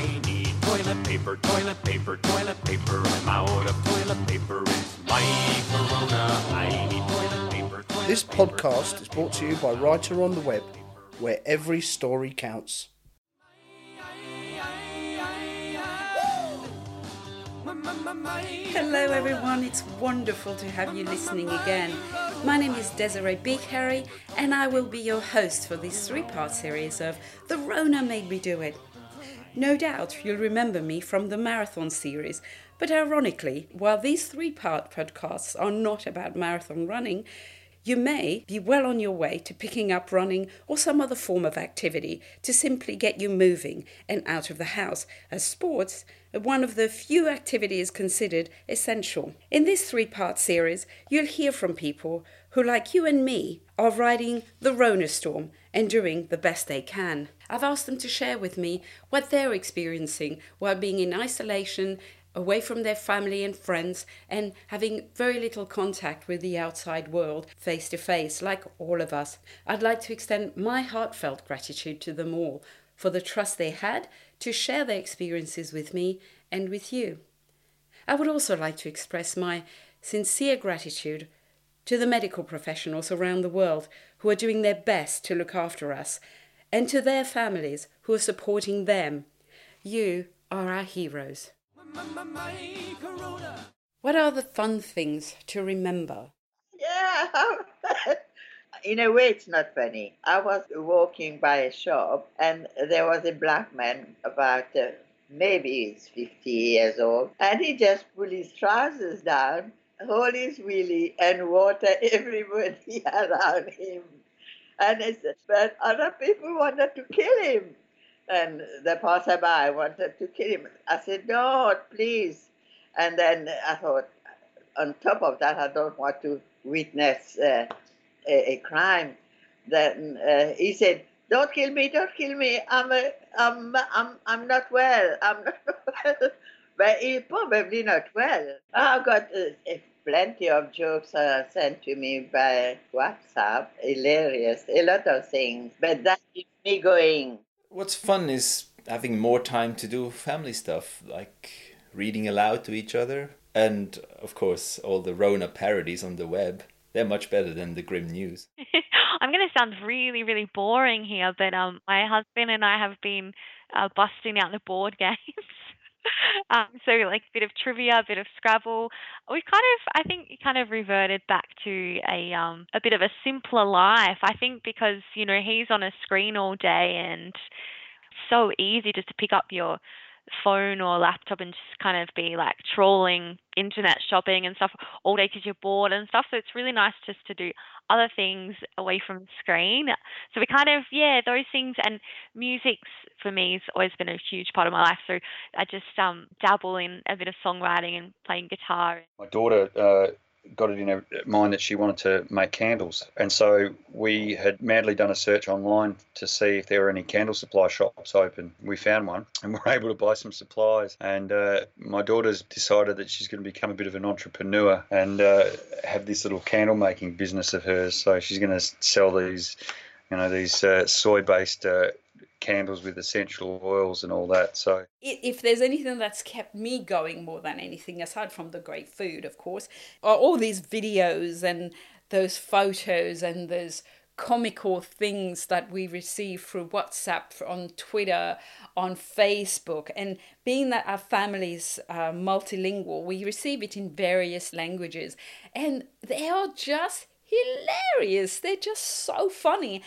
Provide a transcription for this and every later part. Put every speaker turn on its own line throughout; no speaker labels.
I need toilet paper, toilet paper, toilet paper. I'm out of toilet paper. It's my corona. I need toilet paper. Toilet
This podcast is brought to you by Writer on the Web, where every story counts.
Hello, everyone. It's wonderful to have you listening again. My name is Desiree Bigharry, and I will be your host for this three part series of The Rona Made Me Do It. No doubt you'll remember me from the marathon series, but ironically, while these three part podcasts are not about marathon running, you may be well on your way to picking up running or some other form of activity to simply get you moving and out of the house, as sports are one of the few activities considered essential. In this three part series, you'll hear from people who, like you and me, are riding the Rona storm and doing the best they can. I've asked them to share with me what they're experiencing while being in isolation away from their family and friends and having very little contact with the outside world face to face, like all of us. I'd like to extend my heartfelt gratitude to them all for the trust they had to share their experiences with me and with you. I would also like to express my sincere gratitude to the medical professionals around the world who are doing their best to look after us, and to their families who are supporting them. You are our heroes. What are the fun things to remember?
Yeah. In a way, it's not funny. I was walking by a shop and there was a black man about uh, maybe he's 50 years old and he just pulled his trousers down, hold his wheelie and water everybody around him. And it's, but other people wanted to kill him. And the passerby wanted to kill him. I said, no, please. And then I thought, on top of that, I don't want to witness uh, a, a, crime. Then uh, he said, "Don't kill me! Don't kill me! I'm a, I'm, I'm, I'm not well. I'm not well." but he's probably not well. I got uh, plenty of jokes uh, sent to me by WhatsApp. Hilarious, a lot of things. But that keeps me going.
What's fun is having more time to do family stuff, like reading aloud to each other, and of course, all the Rona parodies on the web. They're much better than the grim news.
I'm going to sound really, really boring here, but um, my husband and I have been uh, busting out the board games. Um, so like a bit of trivia, a bit of Scrabble. We've kind of, I think, kind of reverted back to a um, a bit of a simpler life. I think because you know he's on a screen all day and so easy just to pick up your phone or laptop and just kind of be like trawling internet shopping and stuff all day because you're bored and stuff. So it's really nice just to do other things away from the screen. So we kind of, yeah, those things and music's for me has always been a huge part of my life. So I just um, dabble in a bit of songwriting and playing guitar.
My daughter uh, got it in her mind that she wanted to make candles. And so we had madly done a search online to see if there were any candle supply shops open. We found one and we were able to buy some supplies. And uh, my daughter's decided that she's going to become a bit of an entrepreneur and uh, have this little candle making business of hers. So she's going to sell these, you know, these uh, soy based candles with essential oils and all that. So,
if there's anything that's kept me going more than anything, aside from the great food, of course, are all these videos and those photos and those comical things that we receive through WhatsApp, on Twitter, on Facebook, and being that our family's uh, multilingual, we receive it in various languages, and they are just hilarious. They're just so funny.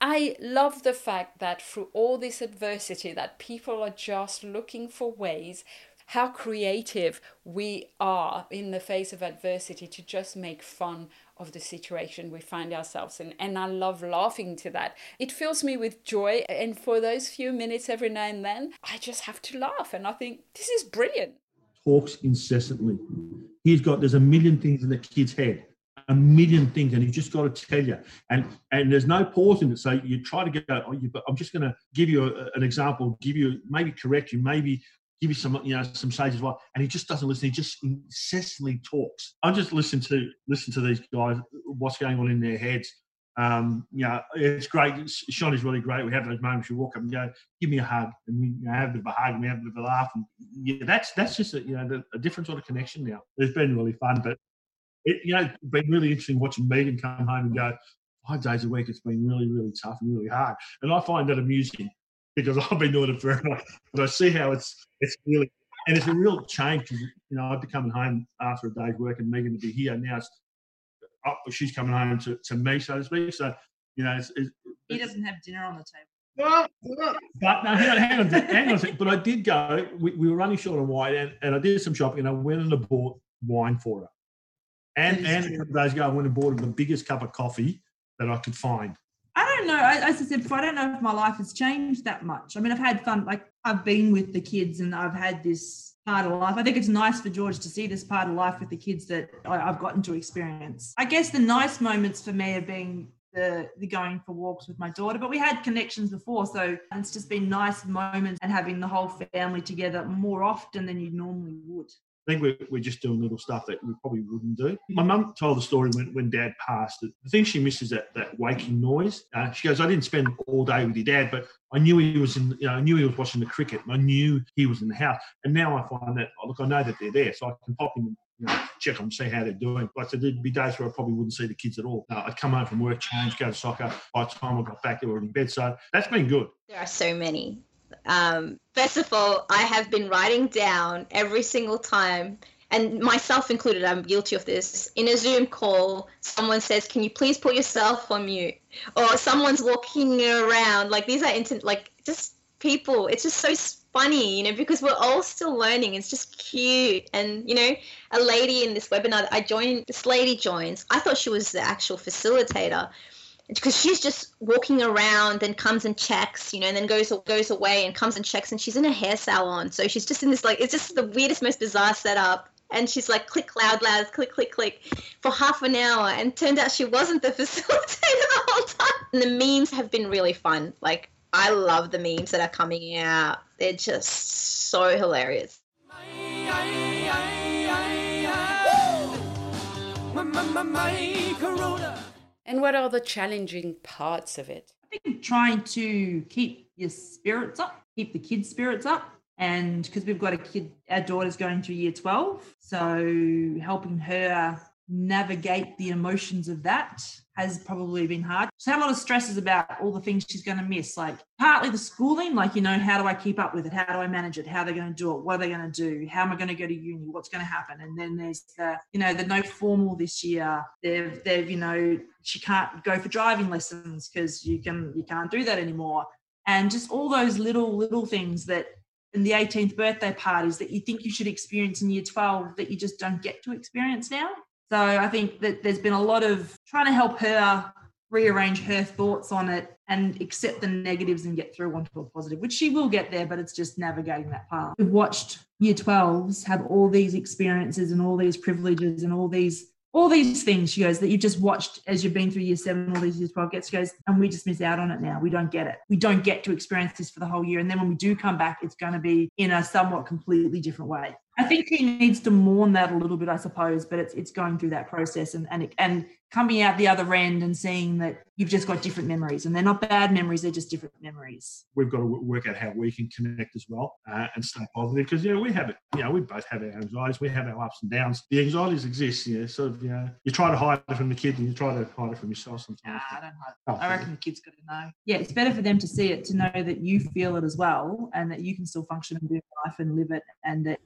I love the fact that through all this adversity that people are just looking for ways how creative we are in the face of adversity to just make fun of the situation we find ourselves in. And I love laughing to that. It fills me with joy. And for those few minutes every now and then, I just have to laugh. And I think this is brilliant.
Talks incessantly. He's got, there's a million things in the kid's head a million things, and he's just got to tell you. And and there's no pause in it. So you try to go. Oh, you, I'm just going to give you a, an example, give you maybe correct you, maybe give you some you know some sage as well. And he just doesn't listen. He just incessantly talks. I just listen to listen to these guys, what's going on in their heads. Um, you know, it's great. Sean is really great. We have those moments. We walk up and go, "Give me a hug," and we you know, have a bit of a hug and we have a bit of a laugh. And yeah, that's that's just a, you know a different sort of connection now. It's been really fun, but it you know it's been really interesting watching Megan come home and go five days a week. It's been really really tough and really hard, and I find that amusing because I've been doing it forever. But I see how it's it's really and it's a real change because you know I'd be coming home after a day's work and Megan to be here. Now it's oh, she's coming home to, to me, so to speak. So you know, it's, it's,
He doesn't have dinner on the table.
but no, hang on, hang on, hang on a sec. But I did go. We, we were running short on wine, and, and I did some shopping. and I went and I bought wine for her. And and a couple of days ago, I went and bought her the biggest cup of coffee that I could find.
I don't know. I, as I said before, I don't know if my life has changed that much. I mean, I've had fun. Like I've been with the kids, and I've had this part of life. I think it's nice for George to see this part of life with the kids that I, I've gotten to experience. I guess the nice moments for me have been the, the going for walks with my daughter, but we had connections before, so it's just been nice moments and having the whole family together more often than you normally would.
I think we're, we're just doing little stuff that we probably wouldn't do. My mum told the story when, when dad passed. The thing she misses that that waking noise. Uh, she goes, I didn't spend all day with your dad, but I knew he was in. You know, I knew he was watching the cricket. I knew he was in the house. And now I find that oh, look, I know that they're there, so I can pop in and you know, check them, see how they're doing. So there'd be days where I probably wouldn't see the kids at all. Uh, I'd come home from work, change, go to soccer. By the time I got back, they were in bed. So that's been good.
There are so many. Um, first of all, I have been writing down every single time and myself included, I'm guilty of this. In a Zoom call, someone says, "Can you please put yourself on mute?" Or someone's walking around. Like these are instant, like just people. It's just so funny, you know, because we're all still learning. It's just cute, and you know, a lady in this webinar I joined. This lady joins. I thought she was the actual facilitator because she's just walking around and comes and checks, you know, and then goes goes away and comes and checks, and she's in a hair salon, so she's just in this like it's just the weirdest, most bizarre setup and she's like click loud loud click click click for half an hour and turned out she wasn't the facilitator the whole time and the memes have been really fun like i love the memes that are coming out they're just so hilarious
And what are the challenging parts of it?
I think trying to keep your spirits up, keep the kids' spirits up, and because we've got a kid our daughter's going through year 12 so helping her navigate the emotions of that has probably been hard. So a lot of stresses about all the things she's going to miss like partly the schooling like you know how do i keep up with it? How do i manage it? How are they going to do it? What are they going to do? How am i going to go to uni? What's going to happen? And then there's the you know the no formal this year. They've they've you know she can't go for driving lessons because you can you can't do that anymore. And just all those little little things that in the 18th birthday parties that you think you should experience in year 12 that you just don't get to experience now. So I think that there's been a lot of trying to help her rearrange her thoughts on it and accept the negatives and get through onto a positive, which she will get there, but it's just navigating that path. We've watched year 12s have all these experiences and all these privileges and all these all these things, she goes, that you've just watched as you've been through year seven, all these years 12 gets, she goes, and we just miss out on it now. We don't get it. We don't get to experience this for the whole year. And then when we do come back, it's going to be in a somewhat completely different way. I think he needs to mourn that a little bit, I suppose, but it's it's going through that process and and and coming out the other end and seeing that you've just got different memories and they're not bad memories, they're just different memories.
We've got to work out how we can connect as well uh, and stay positive because you know we have it. You know we both have our anxieties, we have our ups and downs. The anxieties exist. You know, sort of you know you try to hide it from the kid and you try to hide it from yourself sometimes.
Nah, I don't hide. Oh, I reckon the kids got to know. Yeah, it's better for them to see it to know that you feel it as well and that you can still function and do life and live it and that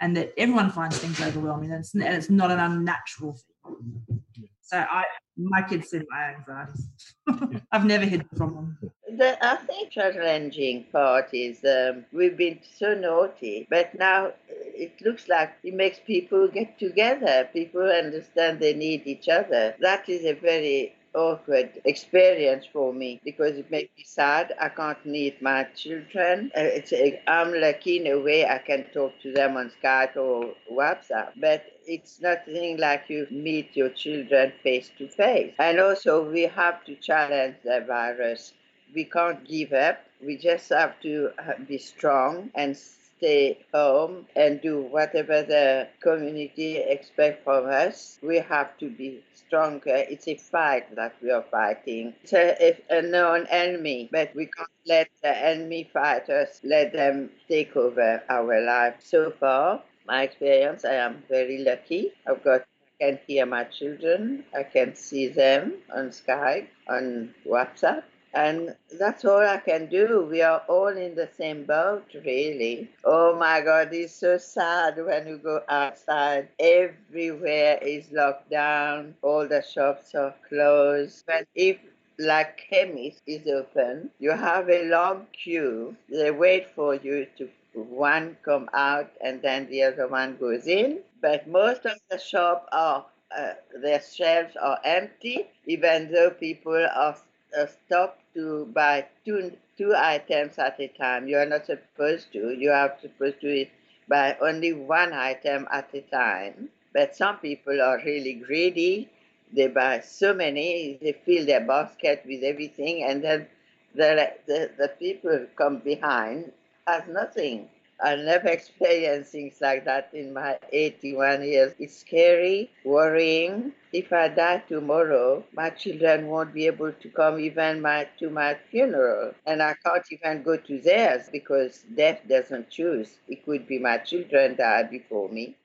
and that everyone finds things overwhelming and it's, and it's not an unnatural thing. So I, my kids see my anxieties. I've never hid from them.
The I think challenging part is um, we've been so naughty, but now it looks like it makes people get together. People understand they need each other. That is a very awkward experience for me because it makes me sad. I can't meet my children. Uh, it's a, I'm lucky in a way I can talk to them on Skype or WhatsApp, but it's nothing like you meet your children face to face. And also, we have to challenge the virus. We can't give up. We just have to uh, be strong and stay home and do whatever the community expect from us. We have to be stronger. It's a fight that we are fighting. It's a, a known enemy, but we can't let the enemy fighters let them take over our life. So far, my experience, I am very lucky. I've got I can hear my children. I can see them on Skype, on WhatsApp. And that's all I can do. We are all in the same boat, really. Oh my God, it's so sad when you go outside. Everywhere is locked down. All the shops are closed. But if like chemist is open, you have a long queue. They wait for you to one come out and then the other one goes in. But most of the shop are uh, their shelves are empty, even though people are uh, stopped to buy two two items at a time. You are not supposed to. You are supposed to buy only one item at a time. But some people are really greedy. They buy so many. They fill their basket with everything, and then the the, the people come behind has nothing. I never experienced things like that in my 81 years. It's scary, worrying. If I die tomorrow, my children won't be able to come even my, to my funeral. And I can't even go to theirs because death doesn't choose. It could be my children die before me.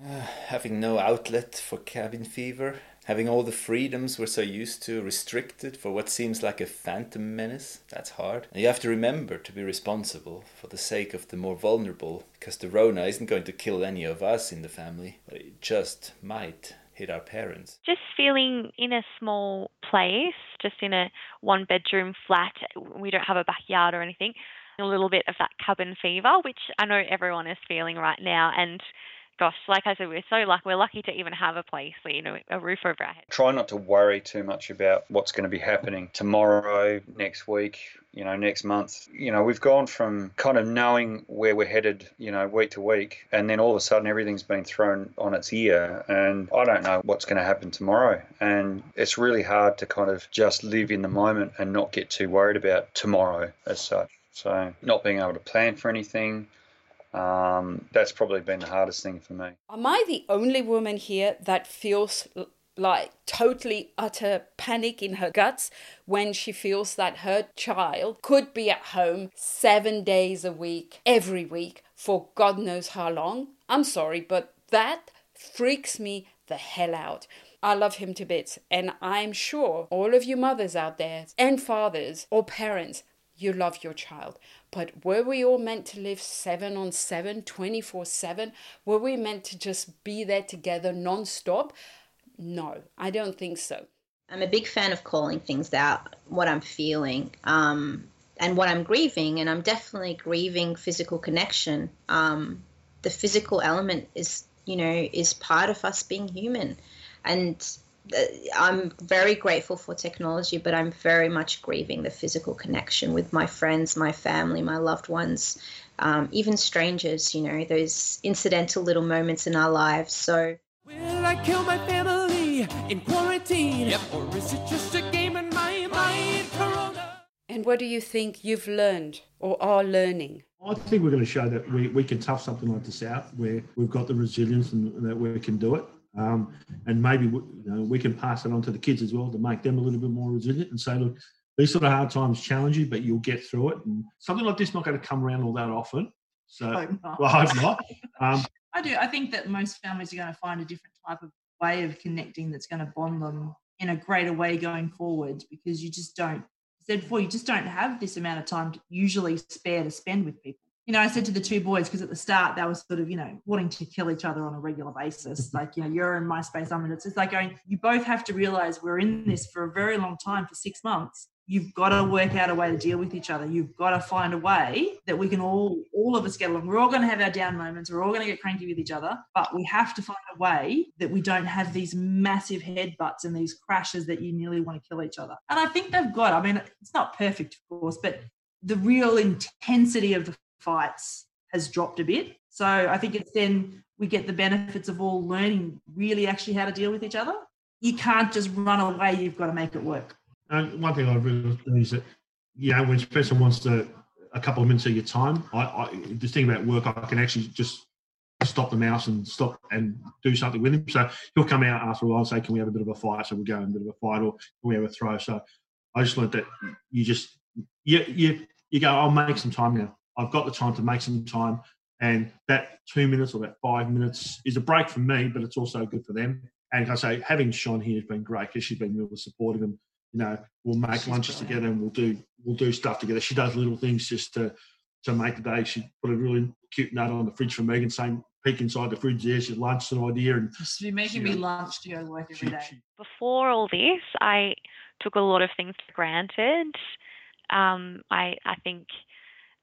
having no outlet for cabin fever, having all the freedoms we're so used to restricted for what seems like a phantom menace, that's hard. And you have to remember to be responsible for the sake of the more vulnerable, because the Rona isn't going to kill any of us in the family, but it just might hit our parents.
Just feeling in a small place, just in a one bedroom flat, we don't have a backyard or anything, a little bit of that cabin fever, which I know everyone is feeling right now. And gosh, like I said, we're so lucky. We're lucky to even have a place, you know, a roof over our head.
Try not to worry too much about what's going to be happening tomorrow, next week, you know, next month. You know, we've gone from kind of knowing where we're headed, you know, week to week, and then all of a sudden everything's been thrown on its ear, and I don't know what's going to happen tomorrow. And it's really hard to kind of just live in the moment and not get too worried about tomorrow as such. So, not being able to plan for anything, um, that's probably been the hardest thing for me.
Am I the only woman here that feels like totally utter panic in her guts when she feels that her child could be at home seven days a week, every week, for God knows how long? I'm sorry, but that freaks me the hell out. I love him to bits, and I'm sure all of you mothers out there and fathers or parents, you love your child. But were we all meant to live seven on seven, 24 7? Were we meant to just be there together non stop? No, I don't think so.
I'm a big fan of calling things out, what I'm feeling, um, and what I'm grieving. And I'm definitely grieving physical connection. Um, the physical element is, you know, is part of us being human. And I'm very grateful for technology, but I'm very much grieving the physical connection with my friends, my family, my loved ones, um, even strangers, you know, those incidental little moments in our lives. So.
Will I kill my family in quarantine? Yep. Or is it just a game in my mind, Corona?
And what do you think you've learned or are learning?
I think we're going to show that we, we can tough something like this out where we've got the resilience and that we can do it. Um, and maybe we, you know, we can pass it on to the kids as well to make them a little bit more resilient and say, look, these sort of hard times challenge you, but you'll get through it. And something like this not going to come around all that often. So, well, I hope not. Um,
I do. I think that most families are going to find a different type of way of connecting that's going to bond them in a greater way going forward because you just don't, said before, you just don't have this amount of time to usually spare to spend with people you know, I said to the two boys, because at the start they were sort of, you know, wanting to kill each other on a regular basis. Mm-hmm. Like, you know, you're in my space, I'm in it. It's like going, you both have to realize we're in this for a very long time, for six months. You've got to work out a way to deal with each other. You've got to find a way that we can all, all of us get along. We're all going to have our down moments. We're all going to get cranky with each other, but we have to find a way that we don't have these massive headbutts and these crashes that you nearly want to kill each other. And I think they've got, I mean, it's not perfect, of course, but the real intensity of the fights has dropped a bit. So I think it's then we get the benefits of all learning really actually how to deal with each other. You can't just run away, you've got to make it work.
And one thing I really is that, you know, when Spencer wants to a couple of minutes of your time. I, I the thing about work, I can actually just stop the mouse and stop and do something with him. So he'll come out after a while and say, "Can we have a bit of a fight?" So we'll go in a bit of a fight, or can we have a throw? So I just learned that you just you you you go. I'll make some time now. I've got the time to make some time, and that two minutes or that five minutes is a break for me, but it's also good for them. And I say having Sean here has been great because she's been really supportive, and you know we'll make
She's
lunches
brilliant.
together and we'll do we'll do stuff together. She does little things just to to make the day. She put a really cute note on the fridge for Megan saying, peek inside the fridge there, she's lunch an idea. And
Just be making me lunch to go to work every
she,
day.
she,
before all this, I took a lot of things for granted. Um, I I think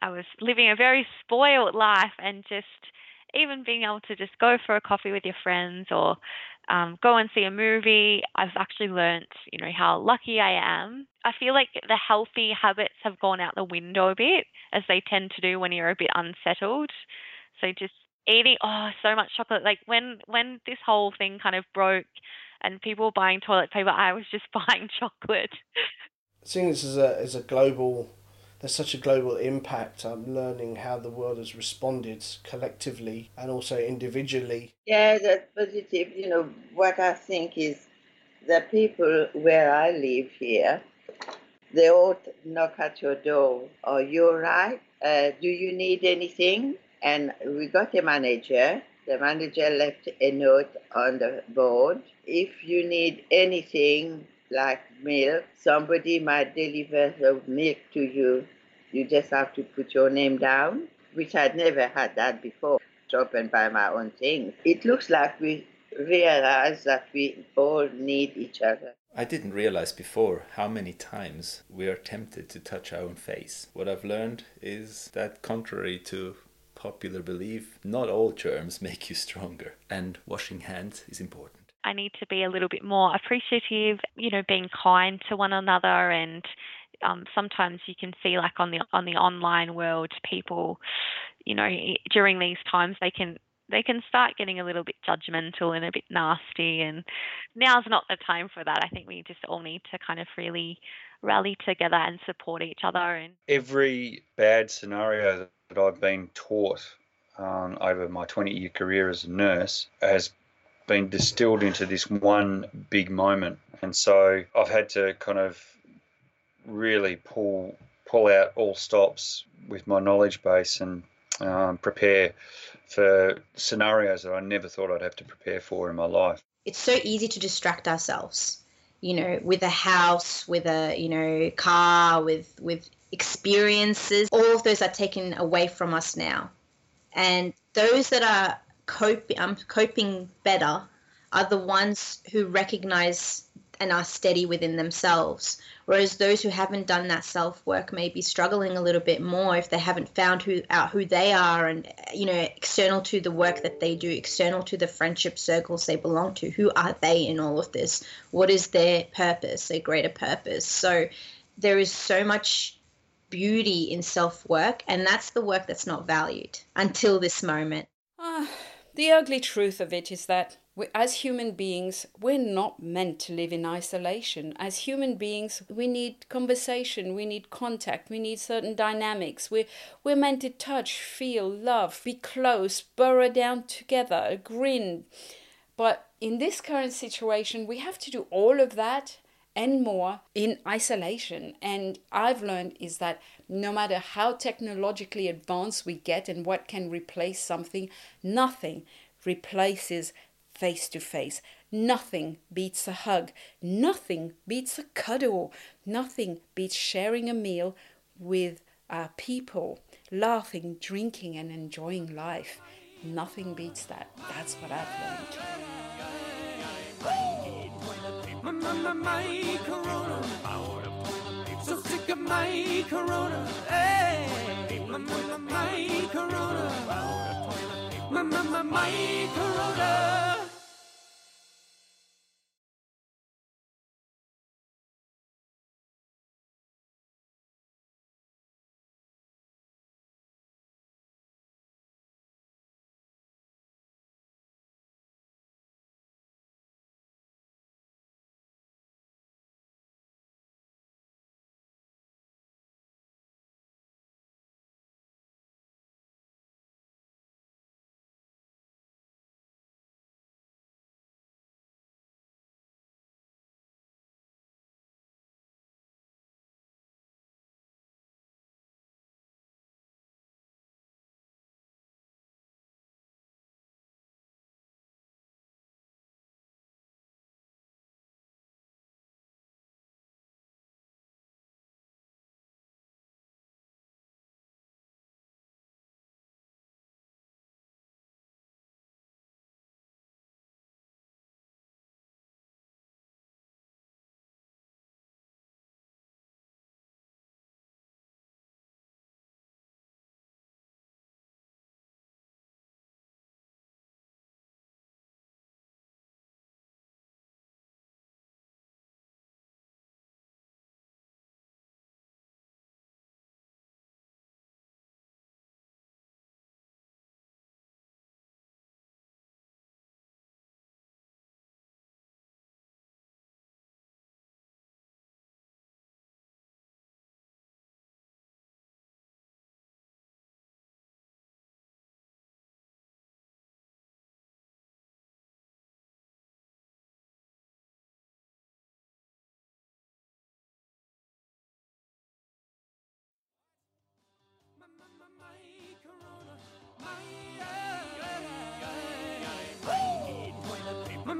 I was living a very spoiled life, and just even being able to just go for a coffee with your friends or um, go and see a movie. I've actually learnt, you know, how lucky I am. I feel like the healthy habits have gone out the window a bit, as they tend to do when you're a bit unsettled. So just eating, oh, so much chocolate. Like when when this whole thing kind of broke and people were buying toilet paper, I was just buying chocolate.
Seeing this as a as a global, there's such a global impact. I'm learning how the world has responded collectively and also individually.
Yeah, that's positive. You know, what I think is the people where I live here, they all knock at your door. Are you all right? Uh, do you need anything? And we got a manager. The manager left a note on the board. If you need anything like milk, somebody might deliver the milk to you. You just have to put your name down, which I'd never had that before. Shop and buy my own things. It looks like we realize that we all need each other.
I didn't realize before how many times we are tempted to touch our own face. What I've learned is that, contrary to popular belief, not all germs make you stronger, and washing hands is important.
I need to be a little bit more appreciative, you know, being kind to one another and um, sometimes you can see like on the on the online world people you know during these times they can they can start getting a little bit judgmental and a bit nasty and now's not the time for that. I think we just all need to kind of really rally together and support each other and
Every bad scenario that I've been taught um, over my 20 year career as a nurse has been distilled into this one big moment. And so I've had to kind of really pull pull out all stops with my knowledge base and um, prepare for scenarios that I never thought I'd have to prepare for in my life.
it's so easy to distract ourselves you know with a house with a you know car with with experiences all of those are taken away from us now and those that are coping um, coping better are the ones who recognize and are steady within themselves. Whereas those who haven't done that self work may be struggling a little bit more if they haven't found who out who they are and you know external to the work that they do external to the friendship circles they belong to. Who are they in all of this? What is their purpose their greater purpose? So there is so much beauty in self work and that's the work that's not valued until this moment
the ugly truth of it is that we, as human beings, we're not meant to live in isolation. As human beings, we need conversation, we need contact, we need certain dynamics. We're, we're meant to touch, feel, love, be close, burrow down together, grin. But in this current situation, we have to do all of that and more in isolation. And I've learned is that no matter how technologically advanced we get and what can replace something, nothing replaces face to face. Nothing beats a hug. Nothing beats a cuddle. Nothing beats sharing a meal with uh, people, laughing, drinking, and enjoying life. Nothing beats that. That's what I've learned.
My, my, my, corona. So sick of my corona. Hey, my, my, my corona. My, my, my, my corona.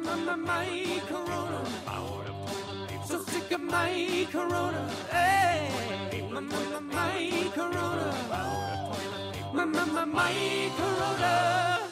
My, my, my corona. So sick of my corona. Hey, my, my, my, my corona. My, my, my, my corona.